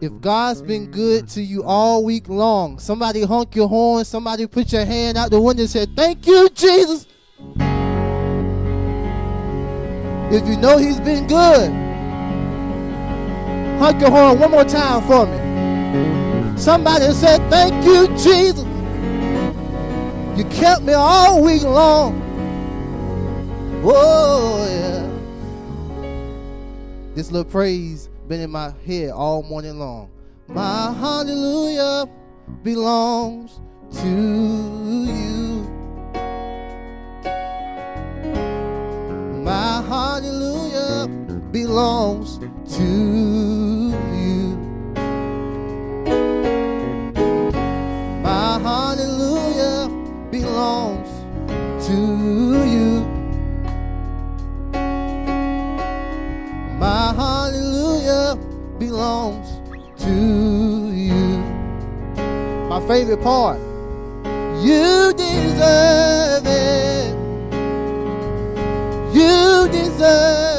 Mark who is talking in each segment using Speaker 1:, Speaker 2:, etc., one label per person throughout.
Speaker 1: If God's been good to you all week long, somebody honk your horn, somebody put your hand out the window and say, Thank you, Jesus. If you know He's been good, honk your horn one more time for me. Somebody said, Thank you, Jesus. You kept me all week long. Whoa, yeah. This little praise been in my head all morning long. My hallelujah belongs to you. My hallelujah belongs to you. My hallelujah belongs to you. My belongs to you. My favorite part. You deserve it. You deserve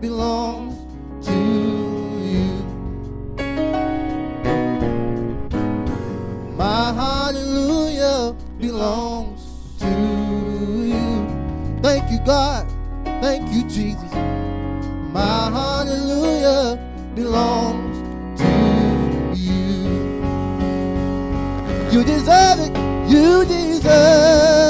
Speaker 1: belongs to you. My hallelujah belongs to you. Thank you, God. Thank you, Jesus. My hallelujah belongs to you. You deserve it. You deserve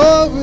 Speaker 1: Oh.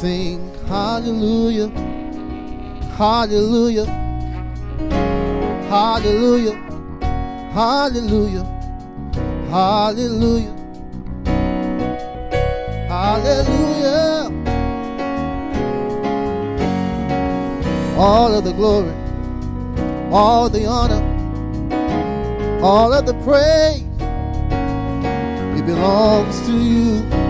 Speaker 1: Sing. Hallelujah, hallelujah, hallelujah, hallelujah, hallelujah, hallelujah. All of the glory, all the honor, all of the praise, it belongs to you. You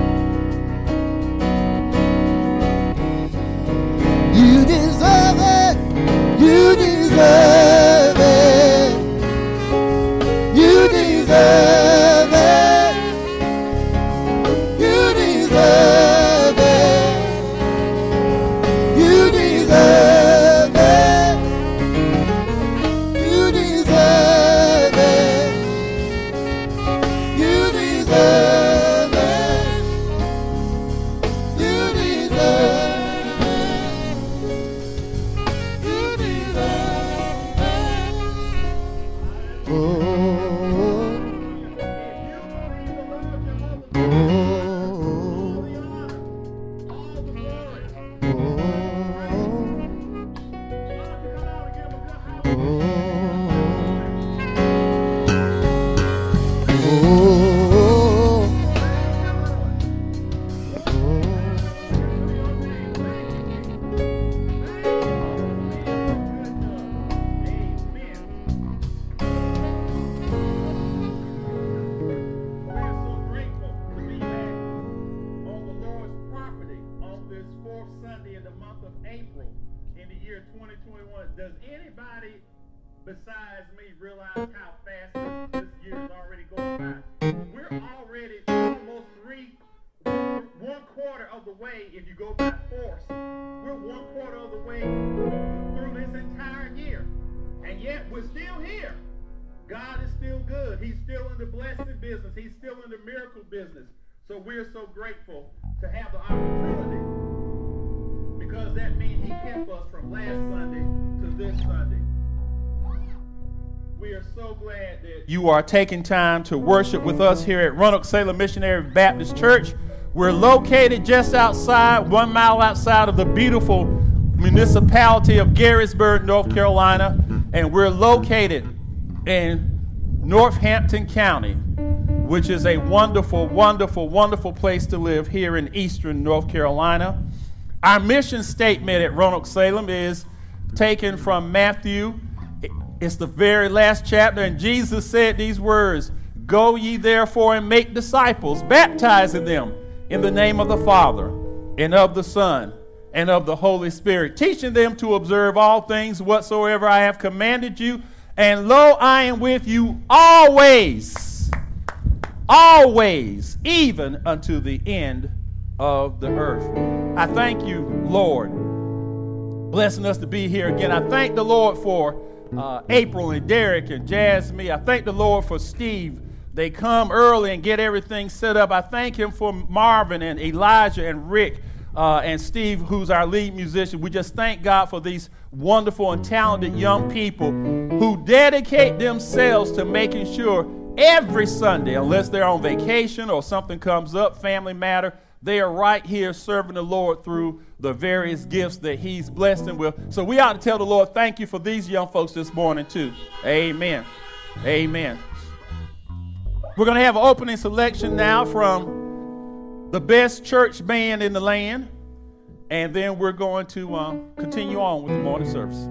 Speaker 2: Christmas. Month of April in the year 2021. Does anybody besides me realize how fast this, year is already going by? We're already almost three, one quarter of the way if you go by force. We're one quarter of the way through this entire year. And yet we're still here. God is still good. He's still in the blessing business. He's still in the miracle business. So we're so grateful to have the opportunity because that means he kept us from last Sunday to this Sunday. We are so glad that you are taking time to worship with us here at Roanoke Salem Missionary Baptist Church. We're located just outside, one mile outside of the beautiful municipality of Garysburg, North Carolina, and we're located in Northampton County, which is a wonderful, wonderful, wonderful place to live here in eastern North Carolina. Our mission statement at Roanoke Salem is taken from Matthew. It's the very last chapter, and Jesus said these words Go ye therefore and make disciples, baptizing them in the name of the Father, and of the Son, and of the Holy Spirit, teaching them to observe all things whatsoever I have commanded you. And lo, I am with you always, always, even unto the end of the earth. I thank you, Lord, blessing us to be here again. I thank the Lord for uh, April and Derek and Jasmine. I thank the Lord for Steve. They come early and get everything set up. I thank him for Marvin and Elijah and Rick uh, and Steve, who's our lead musician. We just thank God for these wonderful and talented young people who dedicate themselves to making sure every Sunday, unless they're on vacation or something comes up, family matter, they are right here serving the Lord through the various gifts that He's blessed them with. So we ought to tell the Lord, thank you for these young folks this morning, too. Amen. Amen. We're going to have an opening selection now from the best church band in the land. And then we're going to um, continue on with the morning service.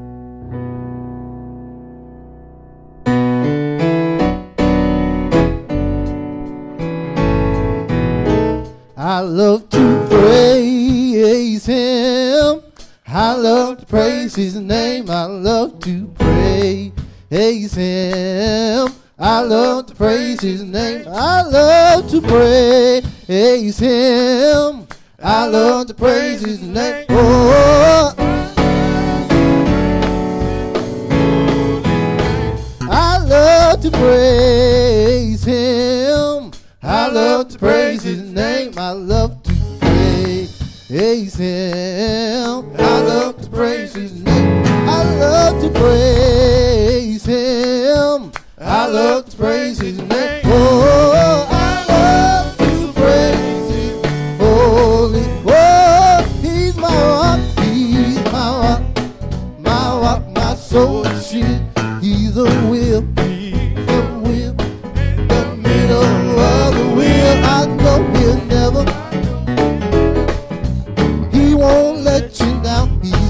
Speaker 1: I love to praise him. I love to praise his name. I love to praise him. I love to praise his name. I love to praise him. I love to praise his name. Oh, I love to praise him. I love to praise his name. I love to praise him. I love to praise his name. I love to praise him. I love to praise his name. Oh,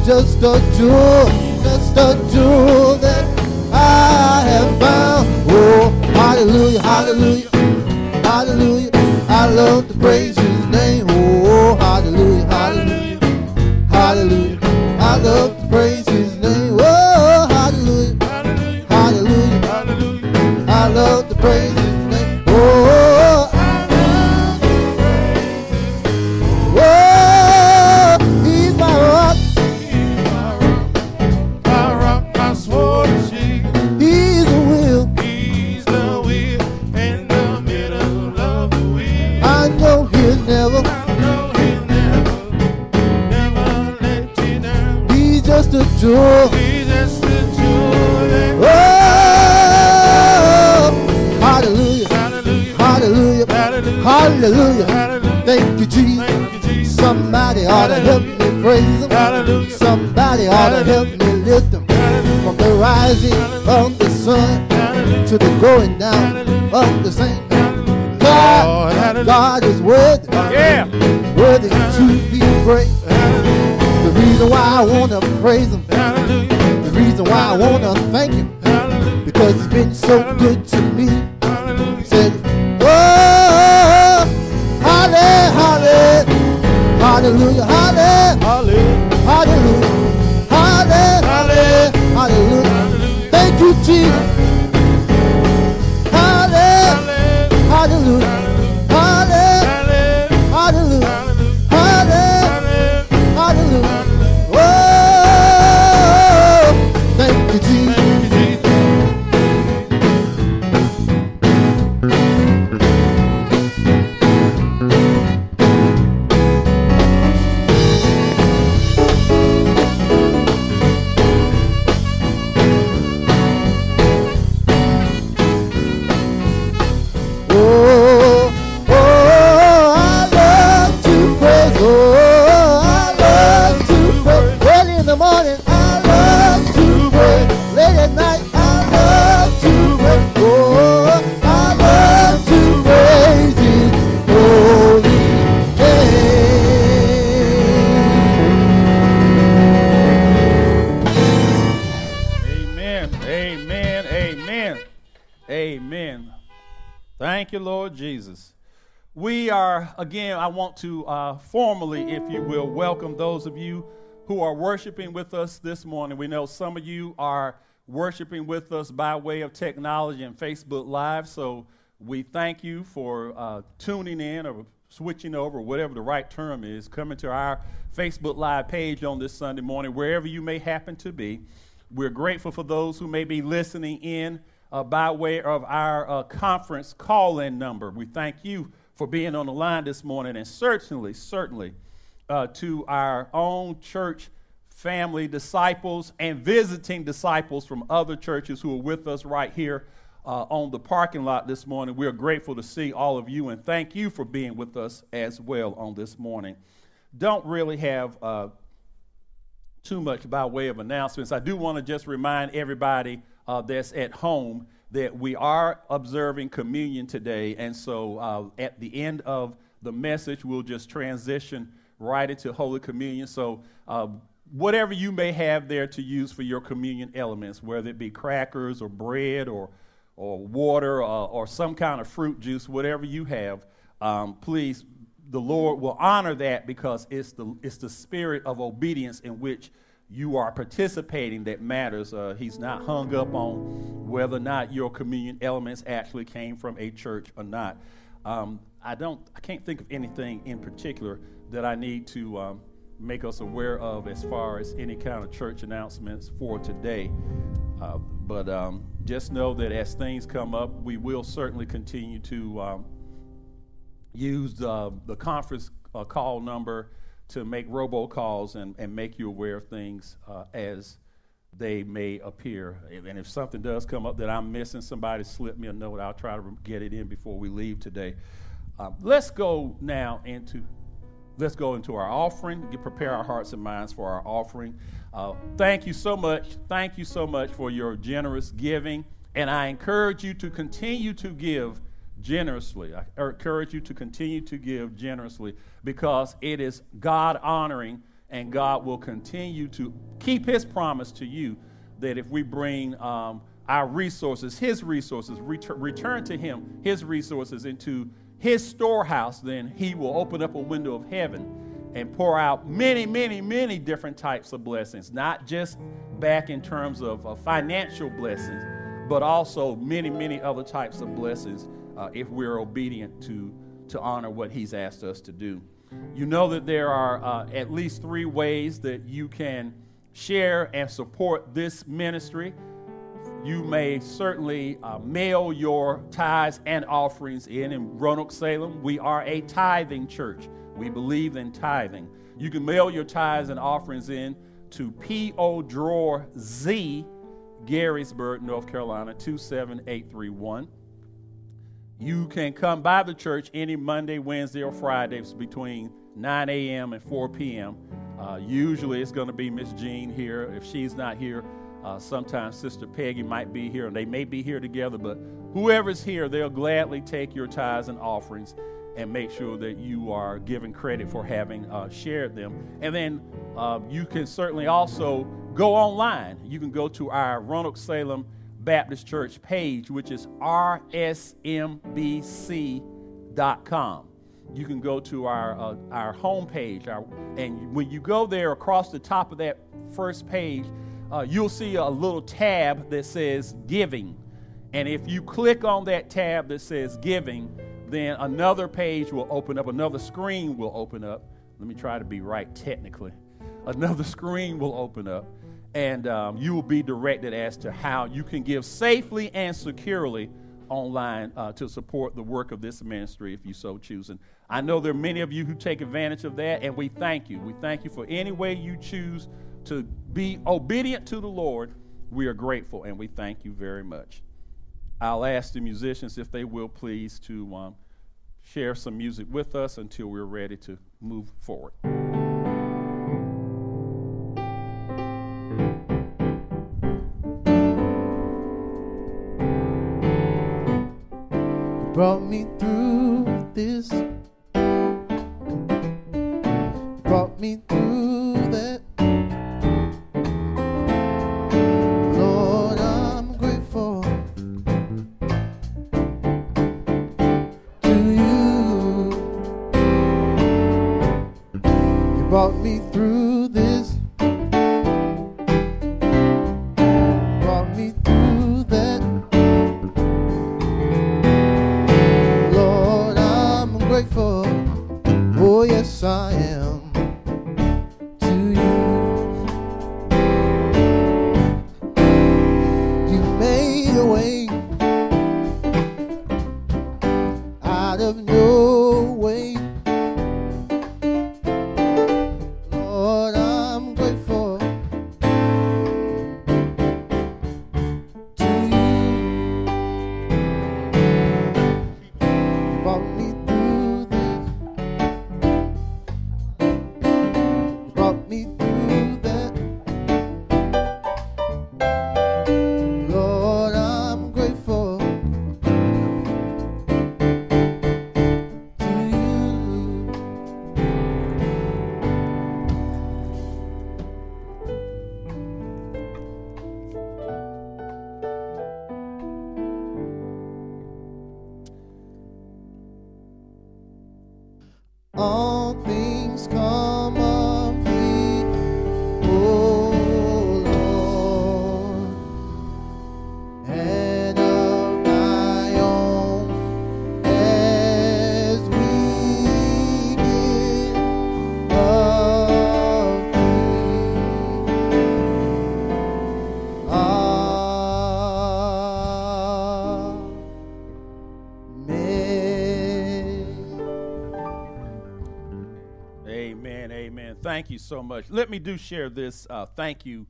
Speaker 1: just a jewel. Just a jewel that I have found. Oh, hallelujah, hallelujah, hallelujah. I love to praise
Speaker 2: again, I want to uh, formally, if you will, welcome those of you who are worshiping with us this morning. We know some of you are worshiping with us by way of technology and Facebook Live, so we thank you for uh, tuning in or switching over, whatever the right term is, coming to our Facebook Live page on this Sunday morning, wherever you may happen to be. We're grateful for those who may be listening in uh, by way of our uh, conference call in number. We thank you for being on the line this morning, and certainly, certainly uh, to our own church family disciples and visiting disciples from other churches who are with us right here uh, on the parking lot this morning. We are grateful to see all of you and thank you for being with us as well on this morning. Don't really have uh, too much by way of announcements. I do want to just remind everybody uh, that's at home that we are observing communion today. And so uh, at the end of the message, we'll just transition right into Holy Communion. So uh, whatever you may have there to use for your communion elements, whether it be crackers or bread or, or water or, or some kind of fruit juice, whatever you have, um, please, the Lord will honor that because it's the, it's the spirit of obedience in which you are participating that matters. Uh, he's not hung up on whether or not your communion elements actually came from a church or not. Um, I don't, I can't think of anything in particular that I need to um, make us aware of as far as any kind of church announcements for today. Uh, but um, just know that as things come up, we will certainly continue to um, use the, the conference uh, call number to make robocalls and, and make you aware of things uh, as they may appear. And if something does come up that I'm missing, somebody slip me a note. I'll try to get it in before we leave today. Um, let's go now into let's go into our offering. Get prepare our hearts and minds for our offering. Uh, thank you so much. Thank you so much for your generous giving, and I encourage you to continue to give generously. I encourage you to continue to give generously because it is God honoring and God will continue to keep his promise to you that if we bring um, our resources, his resources, ret- return to him his resources into his storehouse, then he will open up a window of heaven and pour out many, many, many different types of blessings, not just back in terms of uh, financial blessings, but also many, many other types of blessings uh, if we're obedient to, to honor what He's asked us to do. You know that there are uh, at least three ways that you can share and support this ministry. You may certainly uh, mail your tithes and offerings in. In Roanoke, Salem, we are a tithing church. We believe in tithing. You can mail your tithes and offerings in to P.O. Drawer Z, Garysburg, North Carolina, 27831. You can come by the church any Monday, Wednesday, or Friday between 9 a.m. and 4 p.m. Uh, usually it's going to be Miss Jean here. If she's not here, uh, sometimes Sister Peggy might be here, and they may be here together, but whoever's here, they'll gladly take your tithes and offerings and make sure that you are given credit for having uh, shared them. And then uh, you can certainly also go online. You can go to our Roanoke Salem Baptist Church page, which is rsmbc.com. You can go to our uh, our homepage, our, and when you go there, across the top of that first page, uh, you'll see a little tab that says giving. And if you click on that tab that says giving, then another page will open up, another screen will open up. Let me try to be right technically. Another screen will open up, and um, you will be directed as to how you can give safely and securely online uh, to support the work of this ministry if you so choose. And I know there are many of you who take advantage of that, and we thank you. We thank you for any way you choose to be obedient to the Lord. We are grateful, and we thank you very much. I'll ask the musicians if they will please to um, share some music with us until we're ready to move forward.
Speaker 1: Brought me through this. Brought me through that. Lord, I'm grateful to you. You brought me through you
Speaker 2: so much. Let me do share this uh, thank you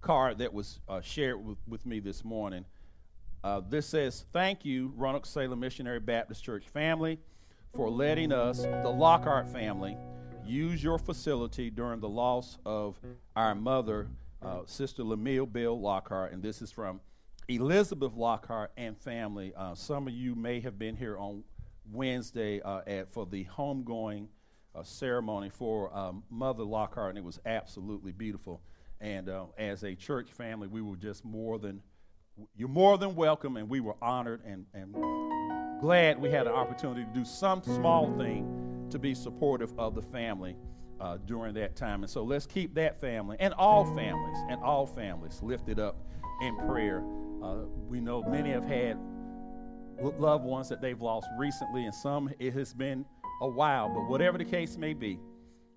Speaker 2: card that was uh, shared with, with me this morning. Uh, this says, Thank you, Roanoke Salem Missionary Baptist Church family, for letting us, the Lockhart family, use your facility during the loss of our mother, uh, Sister Lemille Bill Lockhart. And this is from Elizabeth Lockhart and family. Uh, some of you may have been here on Wednesday uh, at, for the homegoing uh, ceremony for um, Mother Lockhart, and it was absolutely beautiful. And uh, as a church family, we were just more than you're more than welcome, and we were honored and, and glad we had an opportunity to do some small thing to be supportive of the family uh, during that time. And so let's keep that family and all families and all families lifted up in prayer. Uh, we know many have had loved ones that they've lost recently, and some it has been a while. But whatever the case may be,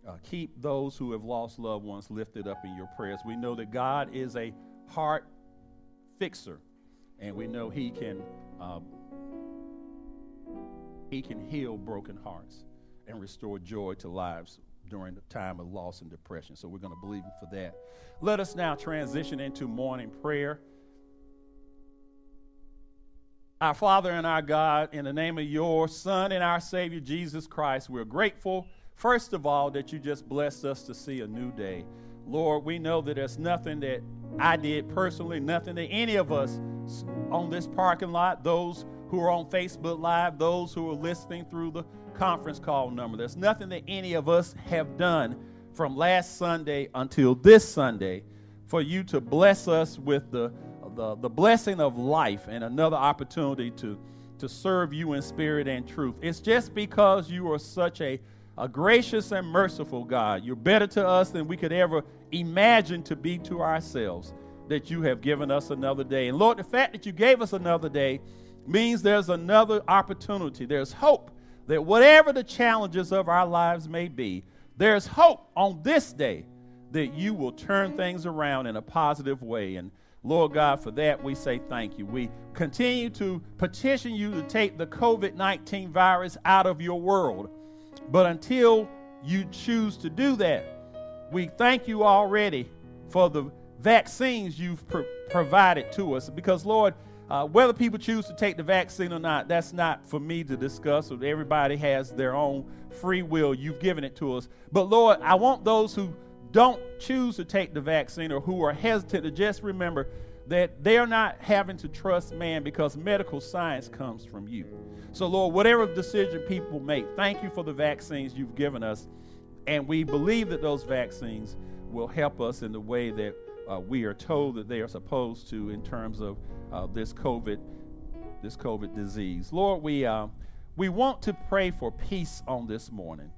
Speaker 2: uh, keep those who have lost loved ones lifted up in your prayers. We know that God is a heart fixer, and we know He can uh, He can heal broken hearts and restore joy to lives during the time of loss and depression. So we're going to believe Him for that. Let us now transition into morning prayer. Our Father and our God, in the name of your Son and our Savior Jesus Christ, we're grateful, first of all, that you just blessed us to see a new day. Lord, we know that there's nothing that I did personally, nothing that any of us on this parking lot, those who are on Facebook Live, those who are listening through the conference call number, there's nothing that any of us have done from last Sunday until this Sunday for you to bless us with the the, the blessing of life and another opportunity to, to serve you in spirit and truth. It's just because you are such a, a gracious and merciful God. You're better to us than we could ever imagine to be to ourselves. that you have given us another day. And Lord, the fact that you gave us another day means there's another opportunity. There's hope that whatever the challenges of our lives may be, there's hope on this day that you will turn things around in a positive way. And Lord God, for that we say thank you. We continue to petition you to take the COVID 19 virus out of your world. But until you choose to do that, we thank you already for the vaccines you've pro- provided to us. Because, Lord, uh, whether people choose to take the vaccine or not, that's not for me to discuss. Everybody has their own free will. You've given it to us. But, Lord, I want those who don't choose to take the vaccine or who are hesitant to just remember that they're not having to trust man because medical science comes from you. So, Lord, whatever decision people make, thank you for the vaccines you've given us. And we believe that those vaccines will help us in the way that uh, we are told that they are supposed to in terms of uh, this COVID, this COVID disease. Lord, we, uh, we want to pray for peace on this morning.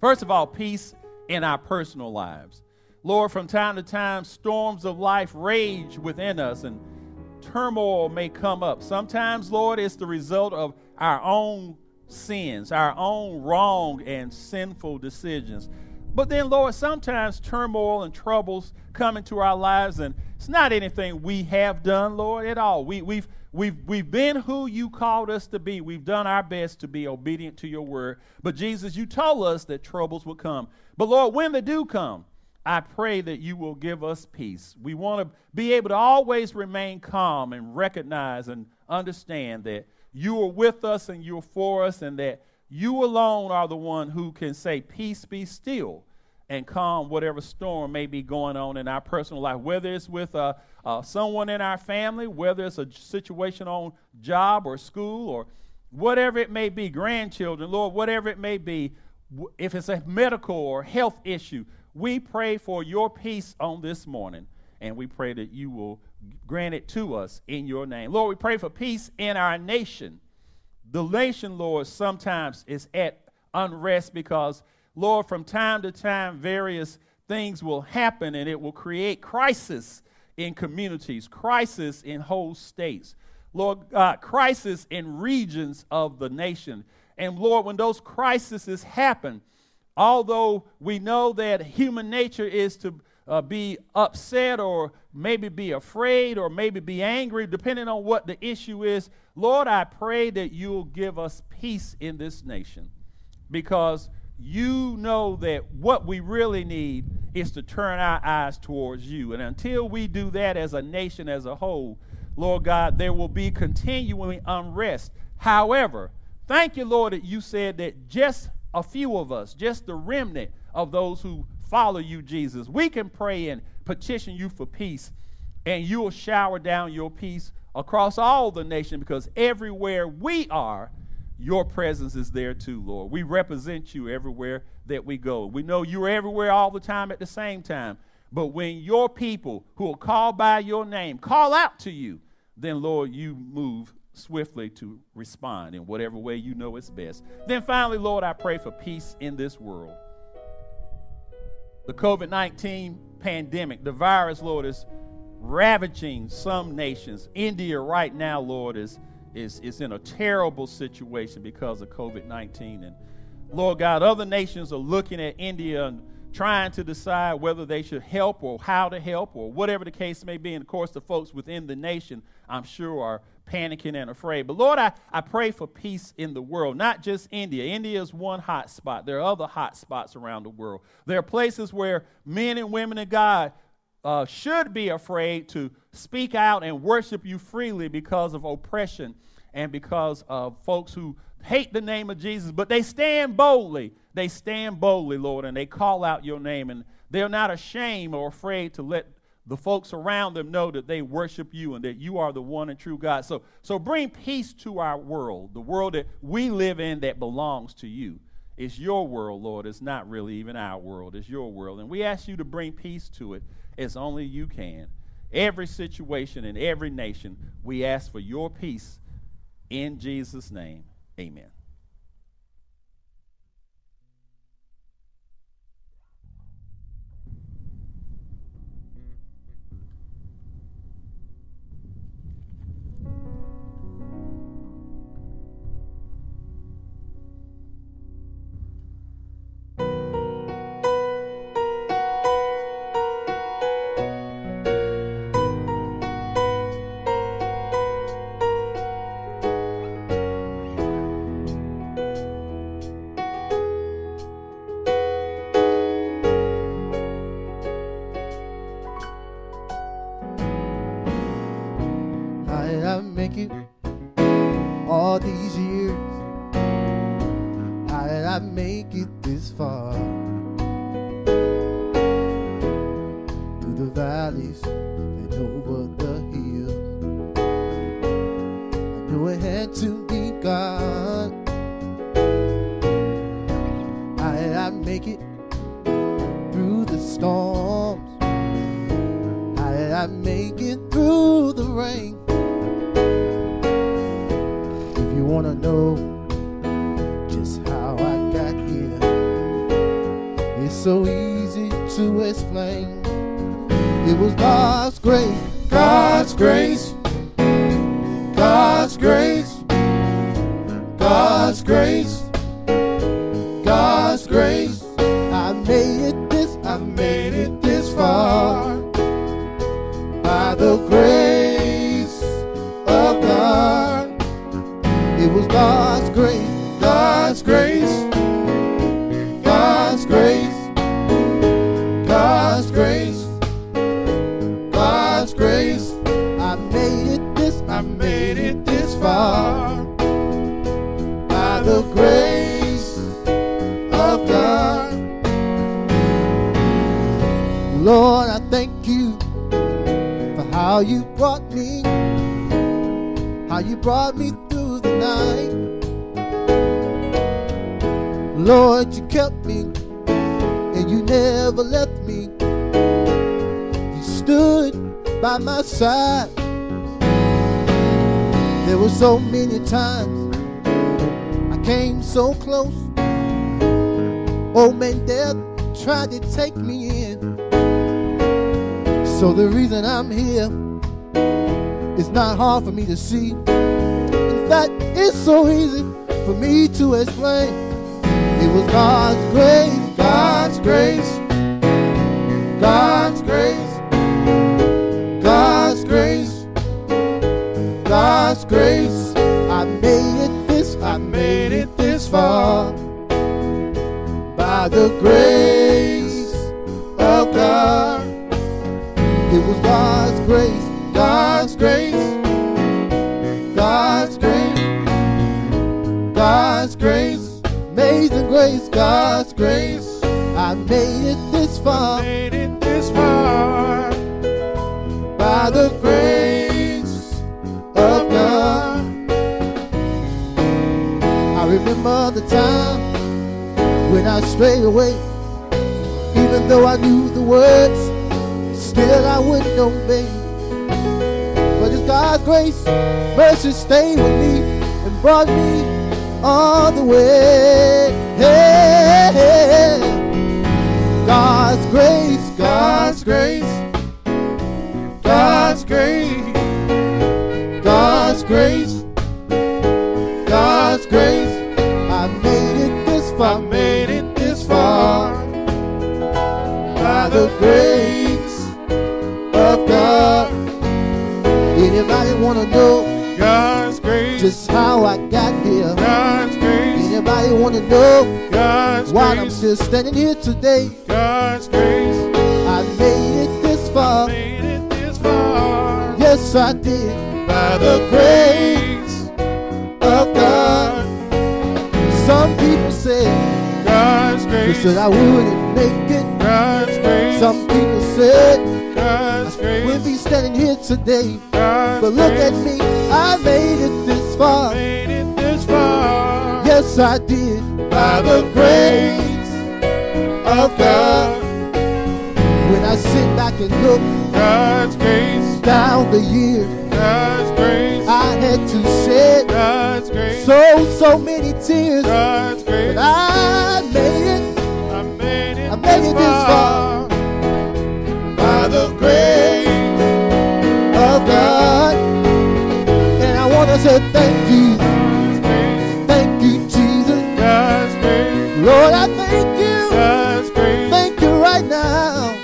Speaker 2: First of all, peace in our personal lives. Lord, from time to time, storms of life rage within us and turmoil may come up. Sometimes, Lord, it's the result of our own sins, our own wrong and sinful decisions. But then, Lord, sometimes turmoil and troubles come into our lives, and it's not anything we have done, Lord, at all. We, we've, we've, we've been who you called us to be. We've done our best to be obedient to your word. But, Jesus, you told us that troubles would come. But, Lord, when they do come, I pray that you will give us peace. We want to be able to always remain calm and recognize and understand that you are with us and you're for us, and that you alone are the one who can say, Peace be still and calm whatever storm may be going on in our personal life, whether it's with uh, uh, someone in our family, whether it's a situation on job or school or whatever it may be, grandchildren, Lord, whatever it may be, if it's a medical or health issue, we pray for your peace on this morning, and we pray that you will grant it to us in your name. Lord, we pray for peace in our nation. The nation, Lord, sometimes is at unrest because Lord, from time to time, various things will happen and it will create crisis in communities, crisis in whole states. Lord God, crisis in regions of the nation. And Lord, when those crises happen, although we know that human nature is to uh, be upset or maybe be afraid or maybe be angry, depending on what the issue is, Lord, I pray that you'll give us peace in this nation because you know that what we really need is to turn our eyes towards you. And until we do that as a nation as a whole, Lord God, there will be continuing unrest. However, thank you, Lord, that you said that just a few of us, just the remnant of those who follow you, Jesus, we can pray and petition you for peace, and you will shower down your peace across all the nation because everywhere we are, your presence is there too, Lord. We represent you everywhere that we go. We know you're everywhere all the time at the same time. But when your people who are called by your name call out to you, then, Lord, you move swiftly to respond in whatever way you know is best. Then finally, Lord, I pray for peace in this world. The COVID 19 pandemic, the virus, Lord, is ravaging some nations. India, right now, Lord, is is, is in a terrible situation because of COVID 19. And Lord God, other nations are looking at India and trying to decide whether they should help or how to help or whatever the case may be. And of course, the folks within the nation, I'm sure, are panicking and afraid. But Lord, I, I pray for peace in the world, not just India. India is one hot spot. There are other hot spots around the world. There are places where men and women of God uh, should be afraid to speak out and worship you freely because of oppression and because of folks who hate the name of Jesus, but they stand boldly. They stand boldly, Lord, and they call out your name, and they're not ashamed or afraid to let the folks around them know that they worship you and that you are the one and true God. So, so bring peace to our world, the world that we live in that belongs to you. It's your world, Lord. It's not really even our world. It's your world. And we ask you to bring peace to it as only you can. Every situation in every nation, we ask for your peace in Jesus' name. Amen.
Speaker 1: I make it all these years? How did I make it this far? Through the valleys was God's grace, God's grace, side. There were so many times I came so close. Old man death tried to take me in. So the reason I'm here is not hard for me to see. In fact, it's so easy for me to explain. It was God's grace, God's grace, God's grace, grace. I made it this, I made it this far by the grace of God. It was God's grace, God's grace, God's grace, God's grace, amazing grace, God's grace. I made it this far remember the time when I strayed away, even though I knew the words, still I wouldn't obey. But it's God's grace, mercy stayed with me and brought me all the way. Hey, God's grace, God's grace, God's grace, God's grace, the grace of God. Anybody wanna know
Speaker 2: God's grace.
Speaker 1: just how I got here?
Speaker 2: God's grace.
Speaker 1: Anybody wanna know
Speaker 2: God's grace
Speaker 1: why I'm still standing here today?
Speaker 2: God's grace.
Speaker 1: I made it this far.
Speaker 2: Made it this far.
Speaker 1: Yes, I did.
Speaker 2: By the grace
Speaker 1: of God. Some people say
Speaker 2: God's grace.
Speaker 1: they said I wouldn't make it.
Speaker 2: God's grace.
Speaker 1: Some people said
Speaker 2: God's
Speaker 1: we'll be standing here today.
Speaker 2: God's
Speaker 1: But look at me, I made it this far.
Speaker 2: Made it this far.
Speaker 1: Yes, I did.
Speaker 2: By the grace
Speaker 1: of God. When I sit back and look
Speaker 2: God's grace.
Speaker 1: down the years,
Speaker 2: God's grace.
Speaker 1: I had to shed
Speaker 2: God's grace.
Speaker 1: so, so many tears.
Speaker 2: God's grace.
Speaker 1: But I made it
Speaker 2: made it
Speaker 1: I made it this far. by the grace of God. And I want to say thank you, thank you, Jesus. Lord, I thank you, thank you right now.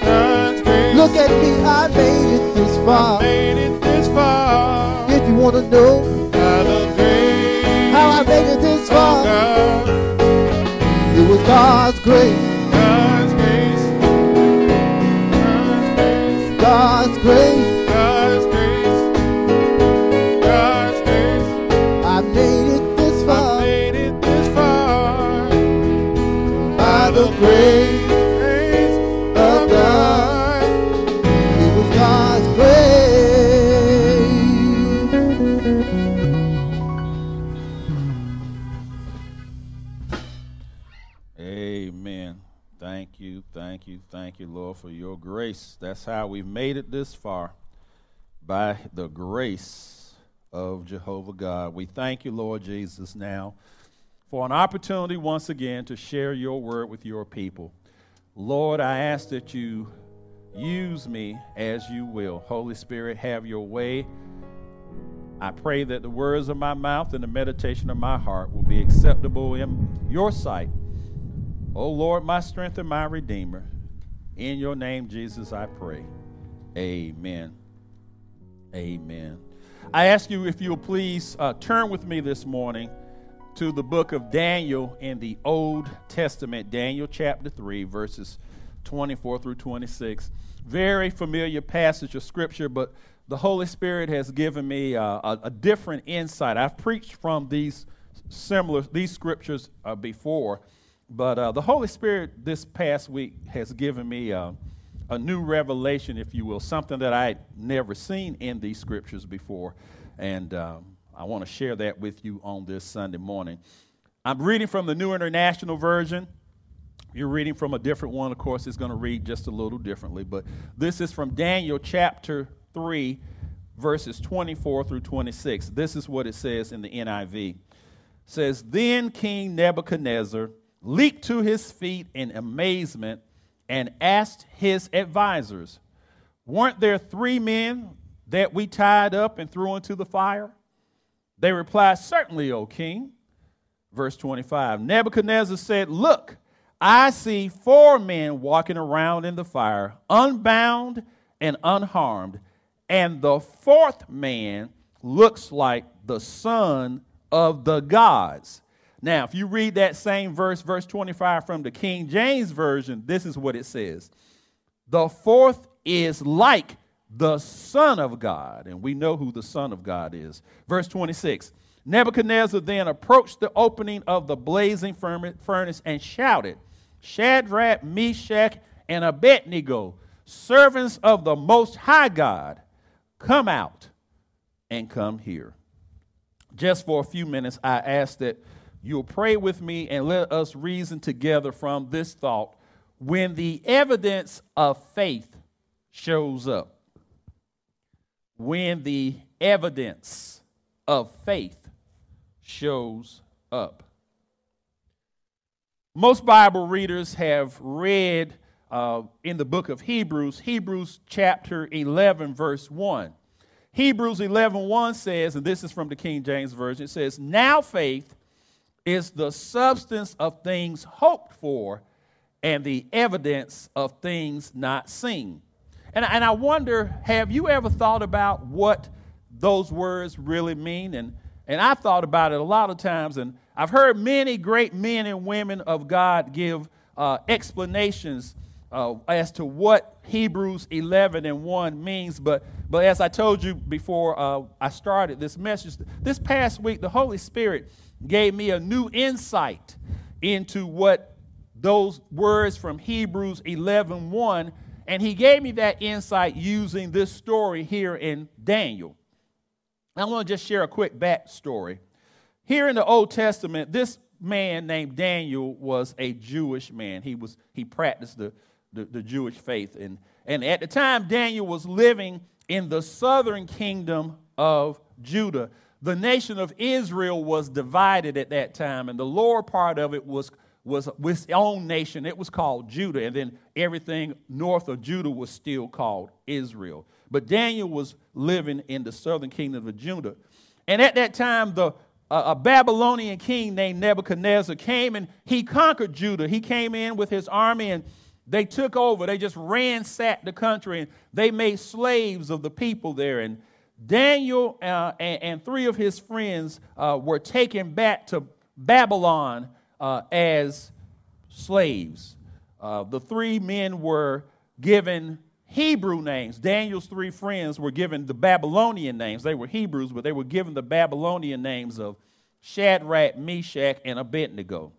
Speaker 1: Look at me, I made it this far.
Speaker 2: Made it this far.
Speaker 1: If you want to know
Speaker 2: By the grace.
Speaker 1: how I made it this far, it was God's grace,
Speaker 2: God's you, Lord, for your grace. That's how we've made it this far by the grace of Jehovah God. We thank you, Lord Jesus, now for an opportunity once again to share your word with your people. Lord, I ask that you use me as you will. Holy Spirit, have your way. I pray that the words of my mouth and the meditation of my heart will be acceptable in your sight. O Lord, my strength and my redeemer. In your name, Jesus, I pray. Amen. Amen. I ask you if you'll please uh, turn with me this morning to the book of Daniel in the Old Testament, Daniel chapter 3, verses 24 through 26. Very familiar passage of scripture, but the Holy Spirit has given me uh, a, a, different insight. I've preached from these similar these scriptures uh, before, but uh, the Holy Spirit this past week has given me uh, a new revelation, if you will, something that I had never seen in these scriptures before, and um, I want to share that with you on this Sunday morning. I'm reading from the New International Version. You're reading from a different one, of course, it's going to read just a little differently, but this is from Daniel chapter 3, verses 24 through 26. This is what it says in the NIV. It says, Then King Nebuchadnezzar leaped to his feet in amazement and asked his advisors, Weren't there three men that we tied up and threw into the fire? They replied, Certainly, O king. Verse 25 Nebuchadnezzar said, Look, I see four men walking around in the fire, unbound and unharmed, and the fourth man looks like the son of the gods. Now, if you read that same verse, verse 25 from the King James Version, this is what it says The fourth is like the Son of God. And we know who the Son of God is. Verse 26 Nebuchadnezzar then approached the opening of the blazing furnace and shouted, Shadrach, Meshach, and Abednego, servants of the Most High God, come out and come here. Just for a few minutes, I ask that you'll pray with me and let us reason together from this thought when the evidence of faith shows up when the evidence of faith shows up. Most Bible readers have read uh, in the book of Hebrews, Hebrews chapter 11, verse 1. Hebrews 11, 1 says, and this is from the King James Version, it says, Now faith is the substance of things hoped for and the evidence of things not seen. And, and I wonder, have you ever thought about what those words really mean? And, and I thought about it a lot of times, and I've heard many great men and women of God give uh, explanations uh, as to what Hebrews 11 and 1 means. But, but as I told you before uh, I started this message, this past week, the Holy Spirit gave me a new insight into what those words from Hebrews 11 1 and he gave me that insight using this story here in Daniel. I want to just share a quick backstory. Here in the Old Testament, this man named Daniel was a Jewish man. He was he practiced the, the, the Jewish faith. And, and at the time, Daniel was living in the southern kingdom of Judah. The nation of Israel was divided at that time, and the lower part of it was was its own nation. It was called Judah, and then everything north of Judah was still called Israel. But Daniel was living in the southern kingdom of Judah. And at that time, the uh, a Babylonian king named Nebuchadnezzar came and he conquered Judah. He came in with his army and they took over. They just ransacked the country and they made slaves of the people there. And Daniel uh, and, and, three of his friends uh, were taken back to Babylon uh, as slaves. Uh, the three men were given Hebrew names. Daniel's three friends were given the Babylonian names. They were Hebrews, but they were given the Babylonian names of Shadrach, Meshach, and Abednego.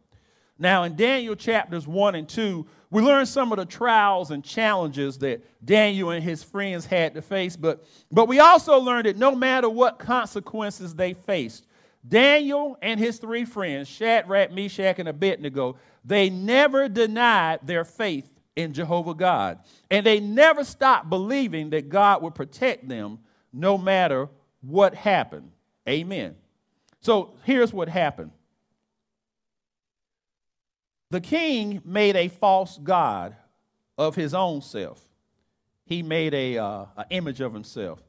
Speaker 2: Now, in Daniel chapters 1 and 2, we learn some of the trials and challenges that Daniel and his friends had to face, but, but we also learned that no matter what consequences they faced, Daniel and his three friends, Shadrach, Meshach, and Abednego, they never denied their faith in Jehovah God. And they never stopped believing that God would protect them no matter what happened. Amen. So here's what happened the king made a false God of his own self. He made a, uh, image of himself.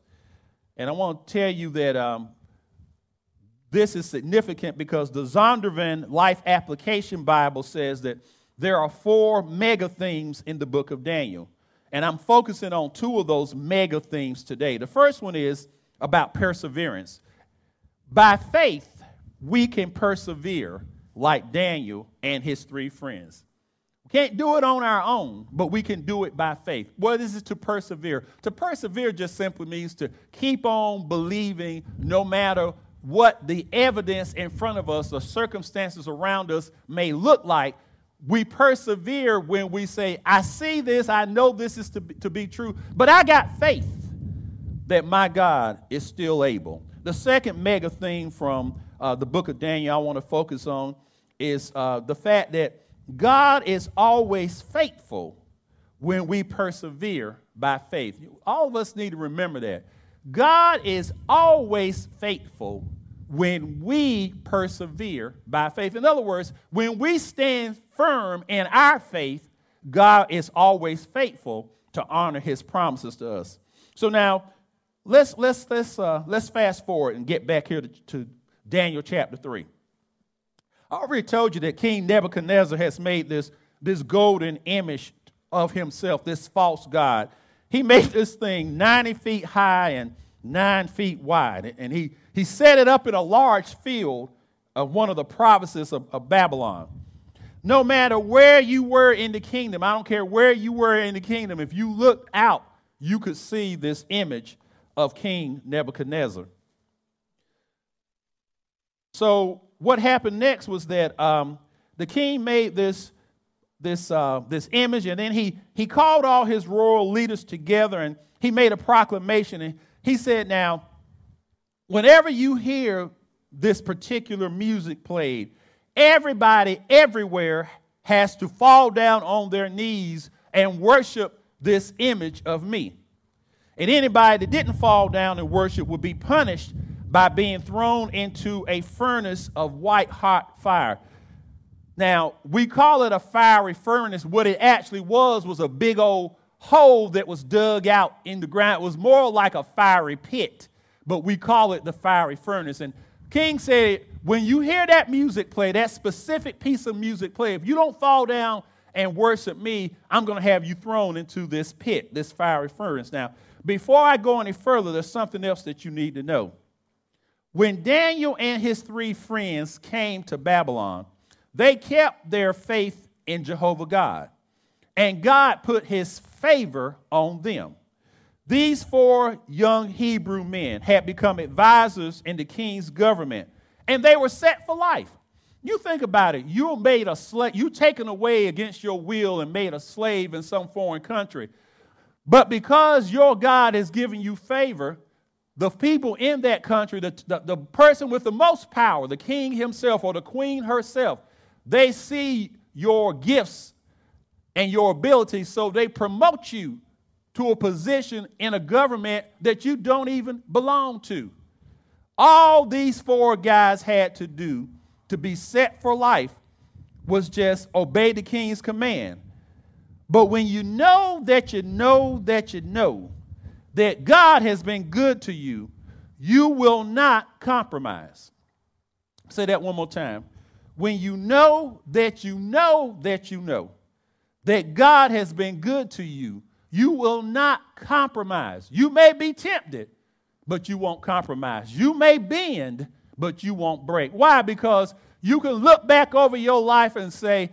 Speaker 2: And I want to tell you that um, this is significant because the Zondervan Life Application Bible says that there are four mega themes in the book of Daniel. And I'm focusing on two of those mega themes today. The first one is about perseverance. By faith, we can persevere like Daniel and his three friends. We can't do it on our own, but we can do it by faith. What is it to persevere? To persevere just simply means to keep on believing no matter what the evidence in front of us or circumstances around us may look like. We persevere when we say, I see this, I know this is to be, to be true, but I got faith that my God is still able. The second mega theme from uh, the book of Daniel I want to focus on is uh, the fact that God is always faithful when we persevere by faith. All of us need to remember that. God is always faithful when we persevere by faith. In other words, when we stand firm in our faith, God is always faithful to honor his promises to us. So now, let's, let's, let's, uh, let's fast forward and get back here to, to Daniel chapter 3. I already told you that King Nebuchadnezzar has made this, this golden image of himself, this false God. He made this thing 90 feet high and nine feet wide. And he, he set it up in a large field of one of the provinces of, of Babylon. No matter where you were in the kingdom, I don't care where you were in the kingdom, if you looked out, you could see this image of King Nebuchadnezzar. So what happened next was that um, the king made this this uh, this image, and then he he called all his royal leaders together, and he made a proclamation, and he said, "Now, whenever you hear this particular music played, everybody everywhere has to fall down on their knees and worship this image of me." And anybody that didn't fall down and worship would be punished by being thrown into a furnace of white hot fire. Now, we call it a fiery furnace. What it actually was was a big old hole that was dug out in the ground. It was more like a fiery pit, but we call it the fiery furnace. And King said, when you hear that music play, that specific piece of music play, if you don't fall down and worship me, I'm going to have you thrown into this pit, this fiery furnace. Now, before I go any further, there's something else that you need to know. When Daniel and his three friends came to Babylon, they kept their faith in Jehovah God, and God put his favor on them. These four young Hebrew men had become advisors in the king's government, and they were set for life. You think about it. You made a slave, you taken away against your will and made a slave in some foreign country. But because your God has given you favor, the people in that country, the, the, the, person with the most power, the king himself or the queen herself, they see your gifts and your abilities, so they promote you to a position in a government that you don't even belong to. All these four guys had to do to be set for life was just obey the king's command. But when you know that you know that you know that God has been good to you, you will not compromise. Say that one more time. When you know that you know that you know that God has been good to you, you will not compromise. You may be tempted, but you won't compromise. You may bend, but you won't break. Why? Because you can look back over your life and say,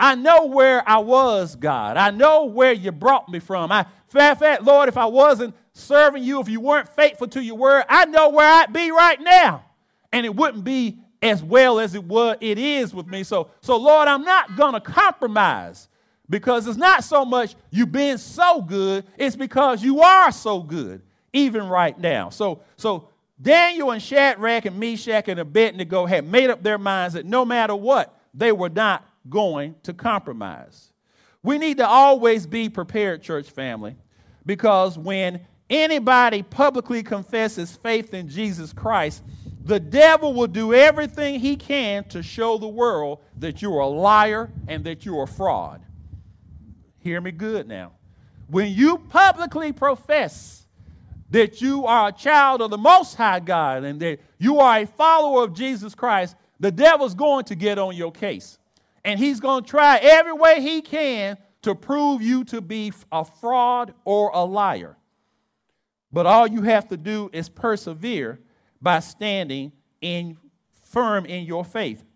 Speaker 2: I know where I was, God. I know where you brought me from. I, fat, fat, Lord, if I wasn't serving you, if you weren't faithful to your word, I know where I'd be right now. And it wouldn't be as well as it was it is with me. So, so Lord, I'm not gonna compromise because it's not so much you being so good, it's because you are so good, even right now. So, so Daniel and Shadrach and Meshach and Abednego had made up their minds that no matter what, they were not going to compromise. We need to always be prepared, church family, because when anybody publicly confesses faith in Jesus Christ, the devil will do everything he can to show the world that you're a liar and that you're a fraud. Hear me good now. When you publicly profess that you are a child of the Most High God and that you are a follower of Jesus Christ, the devil's going to get on your case. And he's going to try every way he can to prove you to be a fraud or a liar. But all you have to do is persevere by standing in firm in your faith.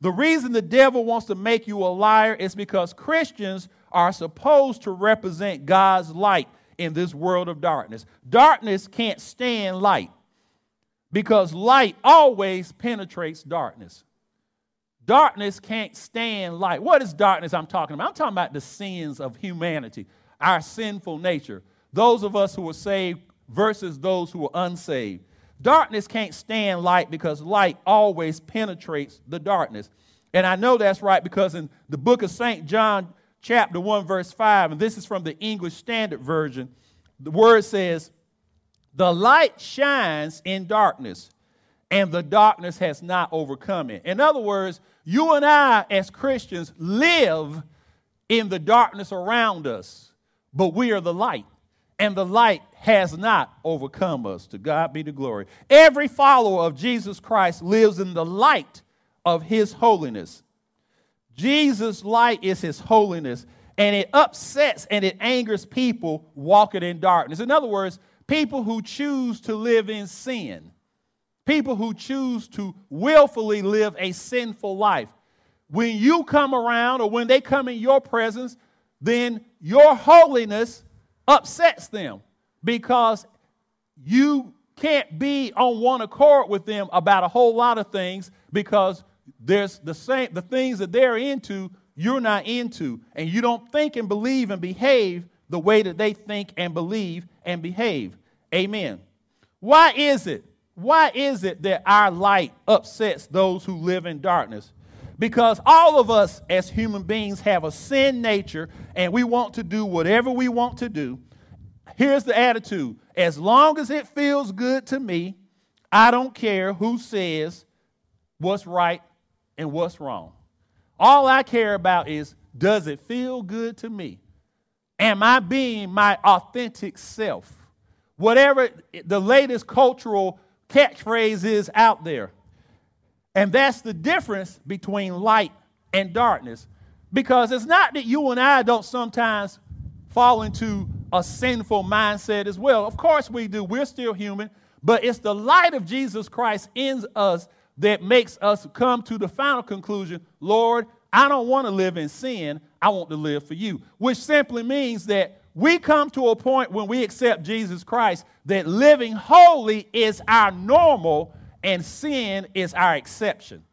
Speaker 2: The reason the devil wants to make you a liar is because Christians are supposed to represent God's light in this world of darkness. Darkness can't stand light because light always penetrates darkness. Darkness can't stand light. What is darkness I'm talking about? I'm talking about the sins of humanity, our sinful nature. Those of us who are saved versus those who are unsaved. Darkness can't stand light because light always penetrates the darkness. And I know that's right because in the book of St. John, chapter 1, verse 5, and this is from the English Standard Version, the word says, The light shines in darkness, and the darkness has not overcome it. In other words, you and I, as Christians, live in the darkness around us, but we are the light and the light has not overcome us. To God be the glory. Every follower of Jesus Christ lives in the light of his holiness. Jesus' light is his holiness, and it upsets and it angers people walking in darkness. In other words, people who choose to live in sin, people who choose to willfully live a sinful life. When you come around or when they come in your presence, then your holiness upsets them because you can't be on one accord with them about a whole lot of things because there's the same the things that they're into you're not into. And you don't think and believe and behave the way that they think and believe and behave. Amen. Why is it why is it that our light upsets those who live in darkness because all of us as human beings have a sin nature and we want to do whatever we want to do. Here's the attitude as long as it feels good to me, I don't care who says what's right and what's wrong. All I care about is does it feel good to me? Am I being my authentic self? Whatever the latest cultural catchphrase is out there. And that's the difference between light and darkness. Because it's not that you and I don't sometimes fall into a sinful mindset as well. Of course we do. We're still human. But it's the light of Jesus Christ in us that makes us come to the final conclusion Lord, I don't want to live in sin. I want to live for you. Which simply means that we come to a point when we accept Jesus Christ that living holy is our normal and sin is our exception.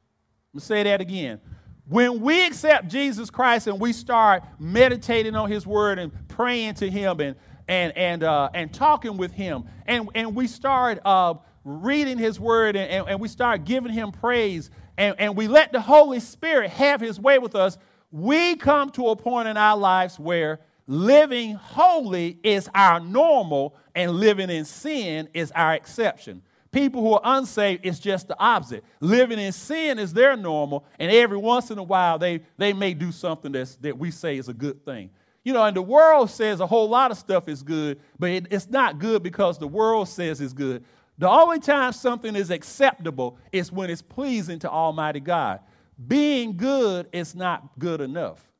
Speaker 2: Let me say that again. When we accept Jesus Christ and we start meditating on his word and praying to him and, and, and, uh, and talking with him, and, and we start uh, reading his word and, and, and we start giving him praise, and, and we let the Holy Spirit have his way with us, we come to a point in our lives where living holy is our normal and living in sin is our exception. People who are unsaved, it's just the opposite. Living in sin is their normal, and every once in a while they, they may do something that's, that we say is a good thing. You know, and the world says a whole lot of stuff is good, but it, it's not good because the world says it's good. The only time something is acceptable is when it's pleasing to Almighty God. Being good is not good enough.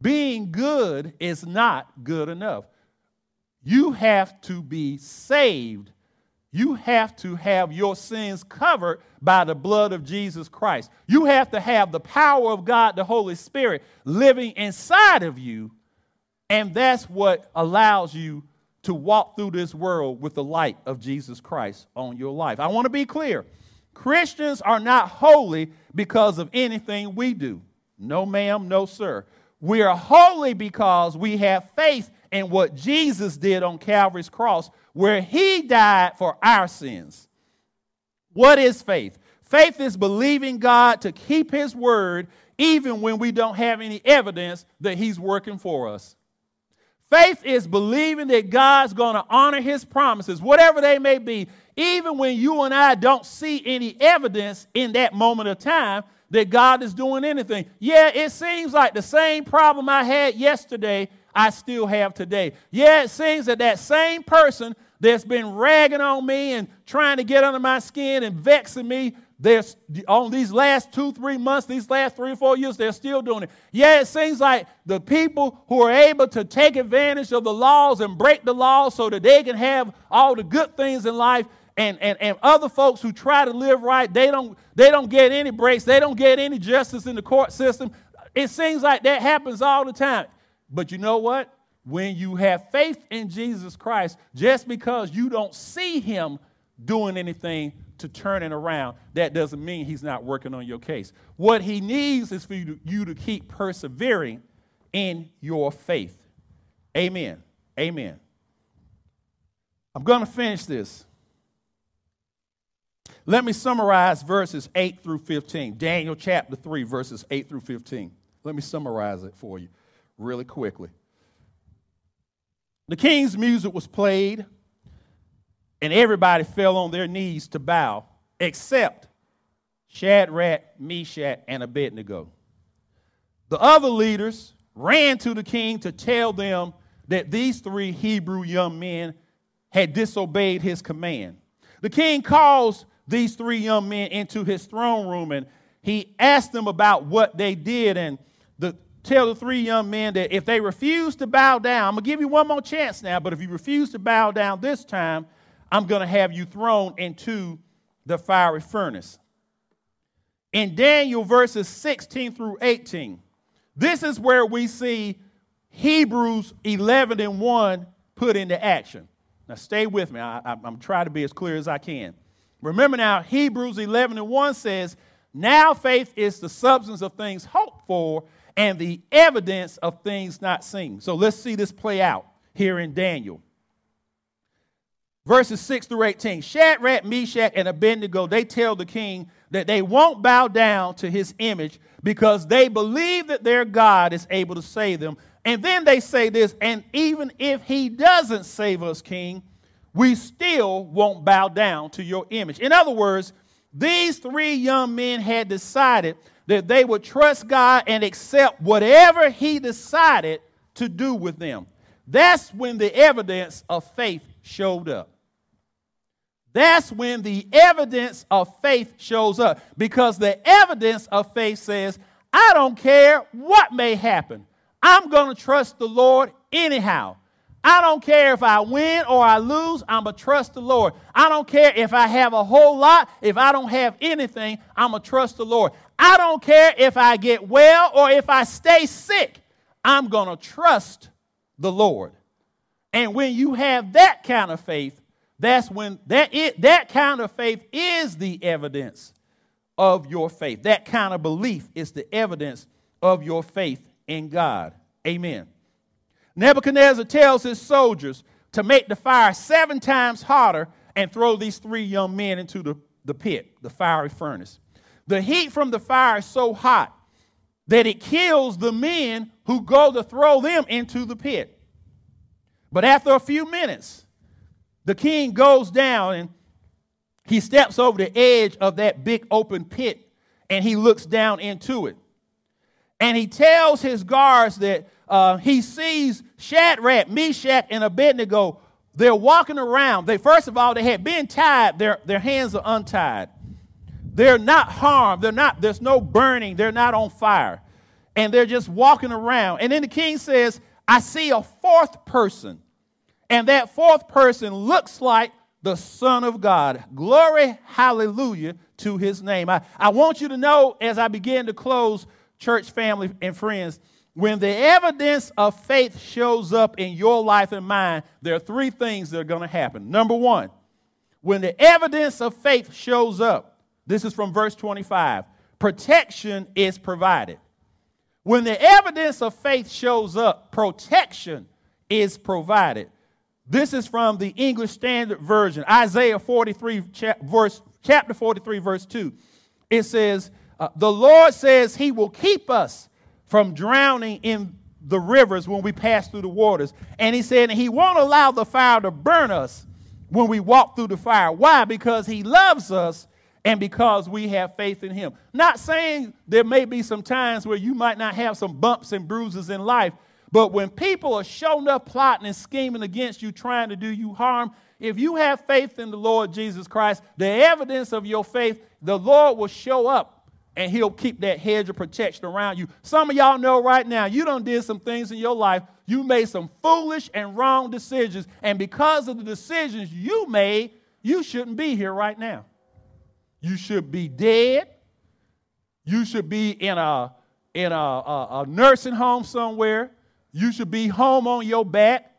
Speaker 2: Being good is not good enough. You have to be saved you have to have your sins covered by the blood of Jesus Christ. You have to have the power of God, the Holy Spirit, living inside of you. And that's what allows you to walk through this world with the light of Jesus Christ on your life. I want to be clear Christians are not holy because of anything we do. No, ma'am, no, sir. We are holy because we have faith in what Jesus did on Calvary's cross where he died for our sins. What is faith? Faith is believing God to keep his word even when we don't have any evidence that He's working for us. Faith is believing that God's going to honor His promises, whatever they may be, even when you and I don't see any evidence in that moment of time that God is doing anything. Yeah, it seems like the same problem I had yesterday, I still have today. Yeah, it seems that that same person that's been ragging on me and trying to get under my skin and vexing me there's on these last two, three months, these last three or four years, they're still doing it. Yeah, it seems like the people who are able to take advantage of the laws and break the laws so that they can have all the good things in life, and, and, and other folks who try to live right, they don't, they don't get any breaks, they don't get any justice in the court system. It seems like that happens all the time. But you know what? When you have faith in Jesus Christ, just because you don't see him doing anything to turn it around, that doesn't mean he's not working on your case. What he needs is for you to, you to keep persevering in your faith. Amen. Amen. I'm going to finish this. Let me summarize verses 8 through 15. Daniel chapter 3, verses 8 through 15. Let me summarize it for you really quickly. The king's music was played, and everybody fell on their knees to bow, except Shadrach, Meshach, and Abednego. The other leaders ran to the king to tell them that these three Hebrew young men had disobeyed his command. The king calls these three young men into his throne room and he asked them about what they did and tell the three young men that if they refuse to bow down, I'm going to give you one more chance now, but if you refuse to bow down this time, I'm going to have you thrown into the fiery furnace. In Daniel verses 16 through 18, this is where we see Hebrews 11 and 1 put into action. Now, stay with me. I, am trying to be as clear as I can. Remember now, Hebrews 11 and 1 says, Now faith is the substance of things hoped for and the evidence of things not seen. So let's see this play out here in Daniel. Verses 6 through 18 Shadrach, Meshach, and Abednego, they tell the king that they won't bow down to his image because they believe that their God is able to save them. And then they say this, and even if he doesn't save us, king, we still won't bow down to your image. In other words, these three young men had decided that they would trust God and accept whatever He decided to do with them. That's when the evidence of faith showed up. That's when the evidence of faith shows up because the evidence of faith says, I don't care what may happen. I'm going to trust the Lord anyhow. I don't care if I win or I lose, I'm going to trust the Lord. I don't care if I have a whole lot, if I don't have anything, I'm going to trust the Lord. I don't care if I get well or if I stay sick, I'm going to trust the Lord. And when you have that kind of faith, that's when that, it, that kind of faith is the evidence of your faith. That kind of belief is the evidence of your faith in God. Amen. Nebuchadnezzar tells his soldiers to make the fire seven times hotter and throw these three young men into the, the pit, the fiery furnace. The heat from the fire is so hot that it kills the men who go to throw them into the pit. But after a few minutes, the king goes down and he steps over the edge of that big open pit and he looks down into it. And he tells his guards that uh, he sees Shadrach, Meshach, and Abednego. They're walking around. They first of all, they had been tied. Their, their hands are untied. They're not harmed. They're not, there's no burning. They're not on fire. And they're just walking around. And then the king says, I see a fourth person. And that fourth person looks like the Son of God. Glory, hallelujah to his name. I, I want you to know as I begin to close, church family and friends, when the evidence of faith shows up in your life and mine, there are three things that are going to happen. Number one, when the evidence of faith shows up, this is from verse 25, protection is provided. When the evidence of faith shows up, protection is provided. This is from the English Standard Version, Isaiah 43, verse, chapter 43, verse 2. It says, Uh, the Lord says He will keep us from drowning in the rivers when we pass through the waters. And He said He won't allow the fire to burn us when we walk through the fire. Why? Because He loves us and because we have faith in Him. Not saying there may be some times where you might not have some bumps and bruises in life, but when people are showing up plotting and scheming against you, trying to do you harm, if you have faith in the Lord Jesus Christ, the evidence of your faith, the Lord will show up and he'll keep that hedge of protection around you. Some of y'all know right now, you done did some things in your life. You made some foolish and wrong decisions. And because of the decisions you made, you shouldn't be here right now. You should be dead. You should be in a, in a, a, a nursing home somewhere. You should be home on your back.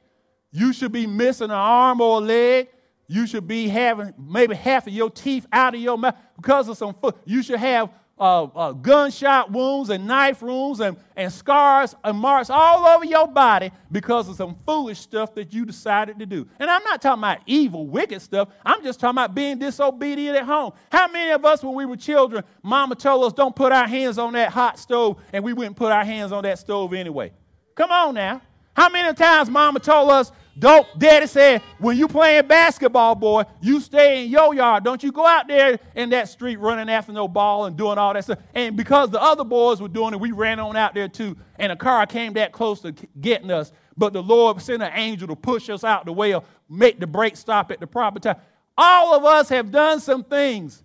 Speaker 2: You should be missing an arm or a leg. You should be having maybe half of your teeth out of your mouth because of some foot. You should have uh, uh, gunshot wounds and knife wounds and, and scars and marks all over your body because of some foolish stuff that you decided to do. And I'm not talking about evil, wicked stuff. I'm just talking about being disobedient at home. How many of us, when we were children, mama told us don't put our hands on that hot stove, and we wouldn't put our hands on that stove anyway? Come on now. How many times mama told us, don't, daddy said, when you playing basketball, boy, you stay in your yard. Don't you go out there in that street running after no ball and doing all that stuff. And because the other boys were doing it, we ran on out there too. And a car came that close to getting us. But the Lord sent an angel to push us out the way or make the brake stop at the proper time. All of us have done some things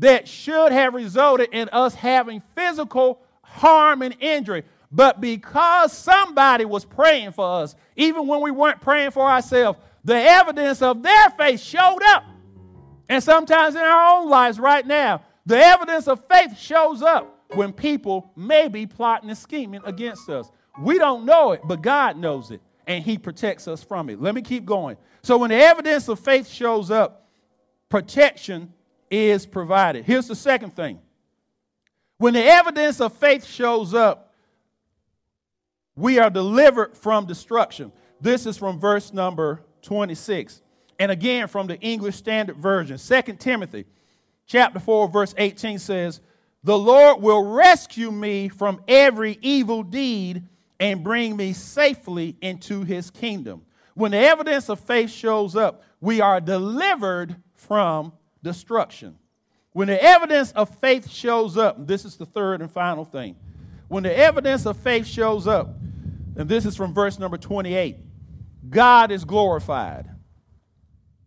Speaker 2: that should have resulted in us having physical harm and injury. But because somebody was praying for us, even when we weren't praying for ourselves, the evidence of their faith showed up. And sometimes in our own lives right now, the evidence of faith shows up when people may be plotting and scheming against us. We don't know it, but God knows it, and He protects us from it. Let me keep going. So when the evidence of faith shows up, protection is provided. Here's the second thing. When the evidence of faith shows up, we are delivered from destruction. This is from verse number 26. And again from the English Standard Version. 2 Timothy chapter 4 verse 18 says, "The Lord will rescue me from every evil deed and bring me safely into his kingdom." When the evidence of faith shows up, we are delivered from destruction. When the evidence of faith shows up, this is the third and final thing. When the evidence of faith shows up, and this is from verse number 28, God is glorified.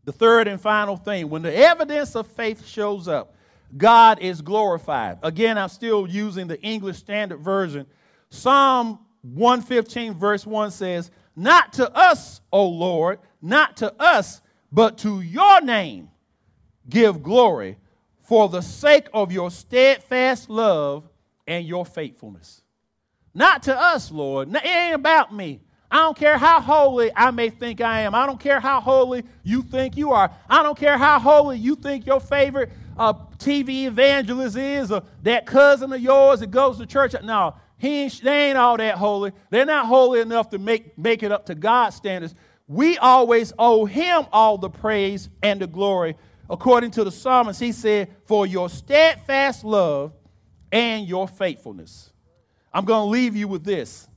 Speaker 2: The third and final thing, when the evidence of faith shows up, God is glorified. Again, I'm still using the English Standard Version. Psalm 115, verse 1 says, Not to us, O Lord, not to us, but to your name give glory for the sake of your steadfast love and your faithfulness. Not to us, Lord. It ain't about me. I don't care how holy I may think I am. I don't care how holy you think you are. I don't care how holy you think your favorite uh, TV evangelist is or that cousin of yours that goes to church. No, he ain't, they ain't all that holy. They're not holy enough to make, make it up to God's standards. We always owe him all the praise and the glory. According to the psalmist, he said, For your steadfast love and your faithfulness. I'm going to leave you with this.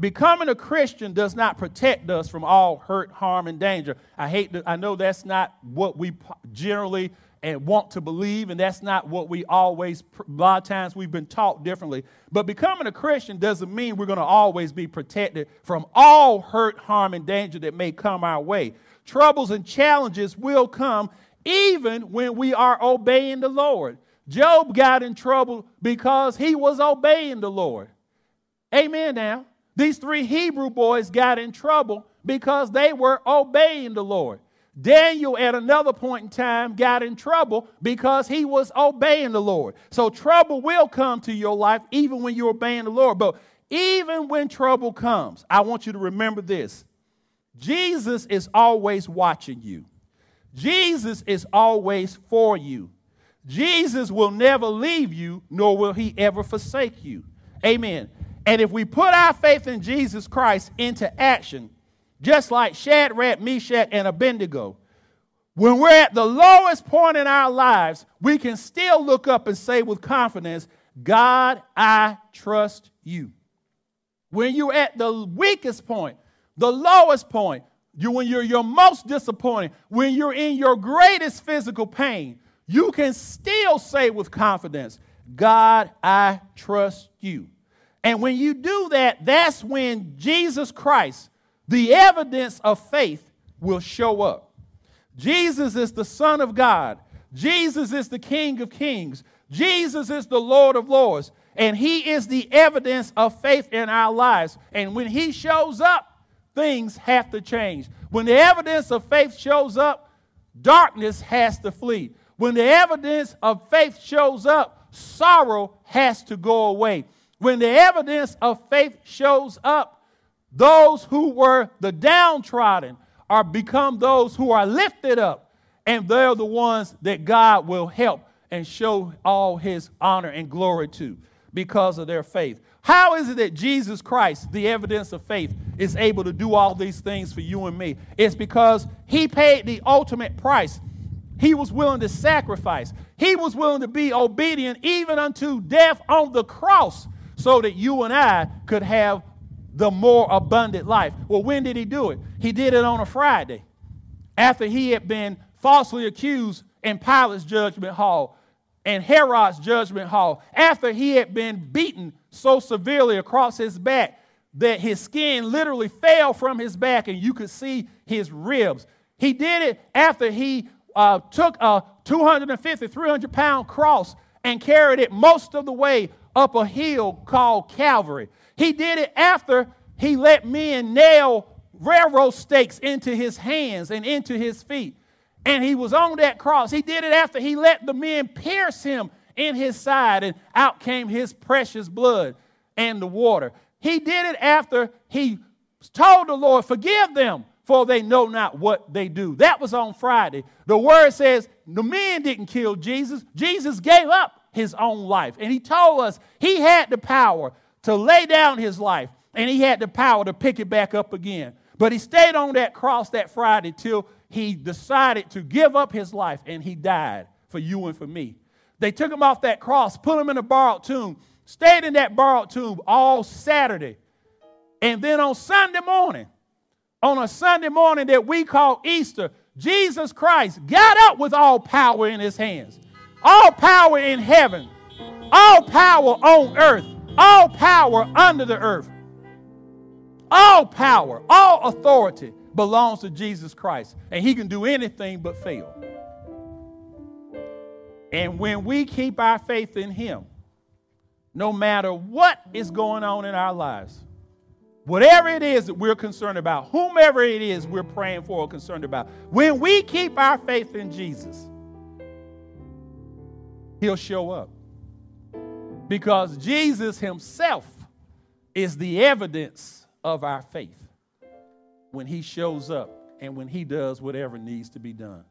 Speaker 2: Becoming a Christian does not protect us from all hurt, harm, and danger. I hate to, I know that's not what we generally and want to believe, and that's not what we always, a lot of times we've been taught differently. But becoming a Christian doesn't mean we're going to always be protected from all hurt, harm, and danger that may come our way. Troubles and challenges will come even when we are obeying the Lord. Job got in trouble because he was obeying the Lord. Amen now. These three Hebrew boys got in trouble because they were obeying the Lord. Daniel, at another point in time, got in trouble because he was obeying the Lord. So trouble will come to your life even when you're obeying the Lord. But even when trouble comes, I want you to remember this Jesus is always watching you, Jesus is always for you. Jesus will never leave you, nor will he ever forsake you. Amen. And if we put our faith in Jesus Christ into action, just like Shadrach, Meshach, and Abednego, When we're at the lowest point in our lives, we can still look up and say with confidence, God, I trust you. When you're at the weakest point, the lowest point, you, when you're your most disappointed, when you're in your greatest physical pain, you can still say with confidence, God, I trust you. And when you do that, that's when Jesus Christ, the evidence of faith, will show up. Jesus is the Son of God. Jesus is the King of Kings. Jesus is the Lord of Lords. And He is the evidence of faith in our lives. And when He shows up, things have to change. When the evidence of faith shows up, darkness has to flee. When the evidence of faith shows up, sorrow has to go away. When the evidence of faith shows up, those who were the downtrodden are become those who are lifted up, and they're the ones that God will help and show all his honor and glory to because of their faith. How is it that Jesus Christ, the evidence of faith, is able to do all these things for you and me? It's because he paid the ultimate price. He was willing to sacrifice. He was willing to be obedient even unto death on the cross so that you and I could have the more abundant life. Well, when did he do it? He did it on a Friday after he had been falsely accused in Pilate's judgment hall and Herod's judgment hall, after he had been beaten so severely across his back that his skin literally fell from his back and you could see his ribs. He did it after he uh, took a 250, 300 pound cross and carried it most of the way up a hill called Calvary. He did it after he let men nail railroad stakes into his hands and into his feet. And he was on that cross. He did it after he let the men pierce him in his side, and out came his precious blood and the water. He did it after he told the Lord, Forgive them, for they know not what they do. That was on Friday. The word says the men didn't kill Jesus, Jesus gave up his own life. And he told us he had the power to lay down his life, and he had the power to pick it back up again. But he stayed on that cross that Friday till he decided to give up his life, and he died for you and for me. They took him off that cross, put him in a borrowed tomb, stayed in that borrowed tomb all Saturday. And then on Sunday morning, on a Sunday morning that we call Easter, Jesus Christ got up with all power in his hands, all power in heaven, all power on earth all power under the earth, all power, all authority belongs to Jesus Christ. And he can do anything but fail. And when we keep our faith in him, no matter what is going on in our lives, whatever it is that we're concerned about, whomever it is we're praying for or concerned about, when we keep our faith in Jesus, he'll show up. Because Jesus himself is the evidence of our faith when he shows up and when he does whatever needs to be done.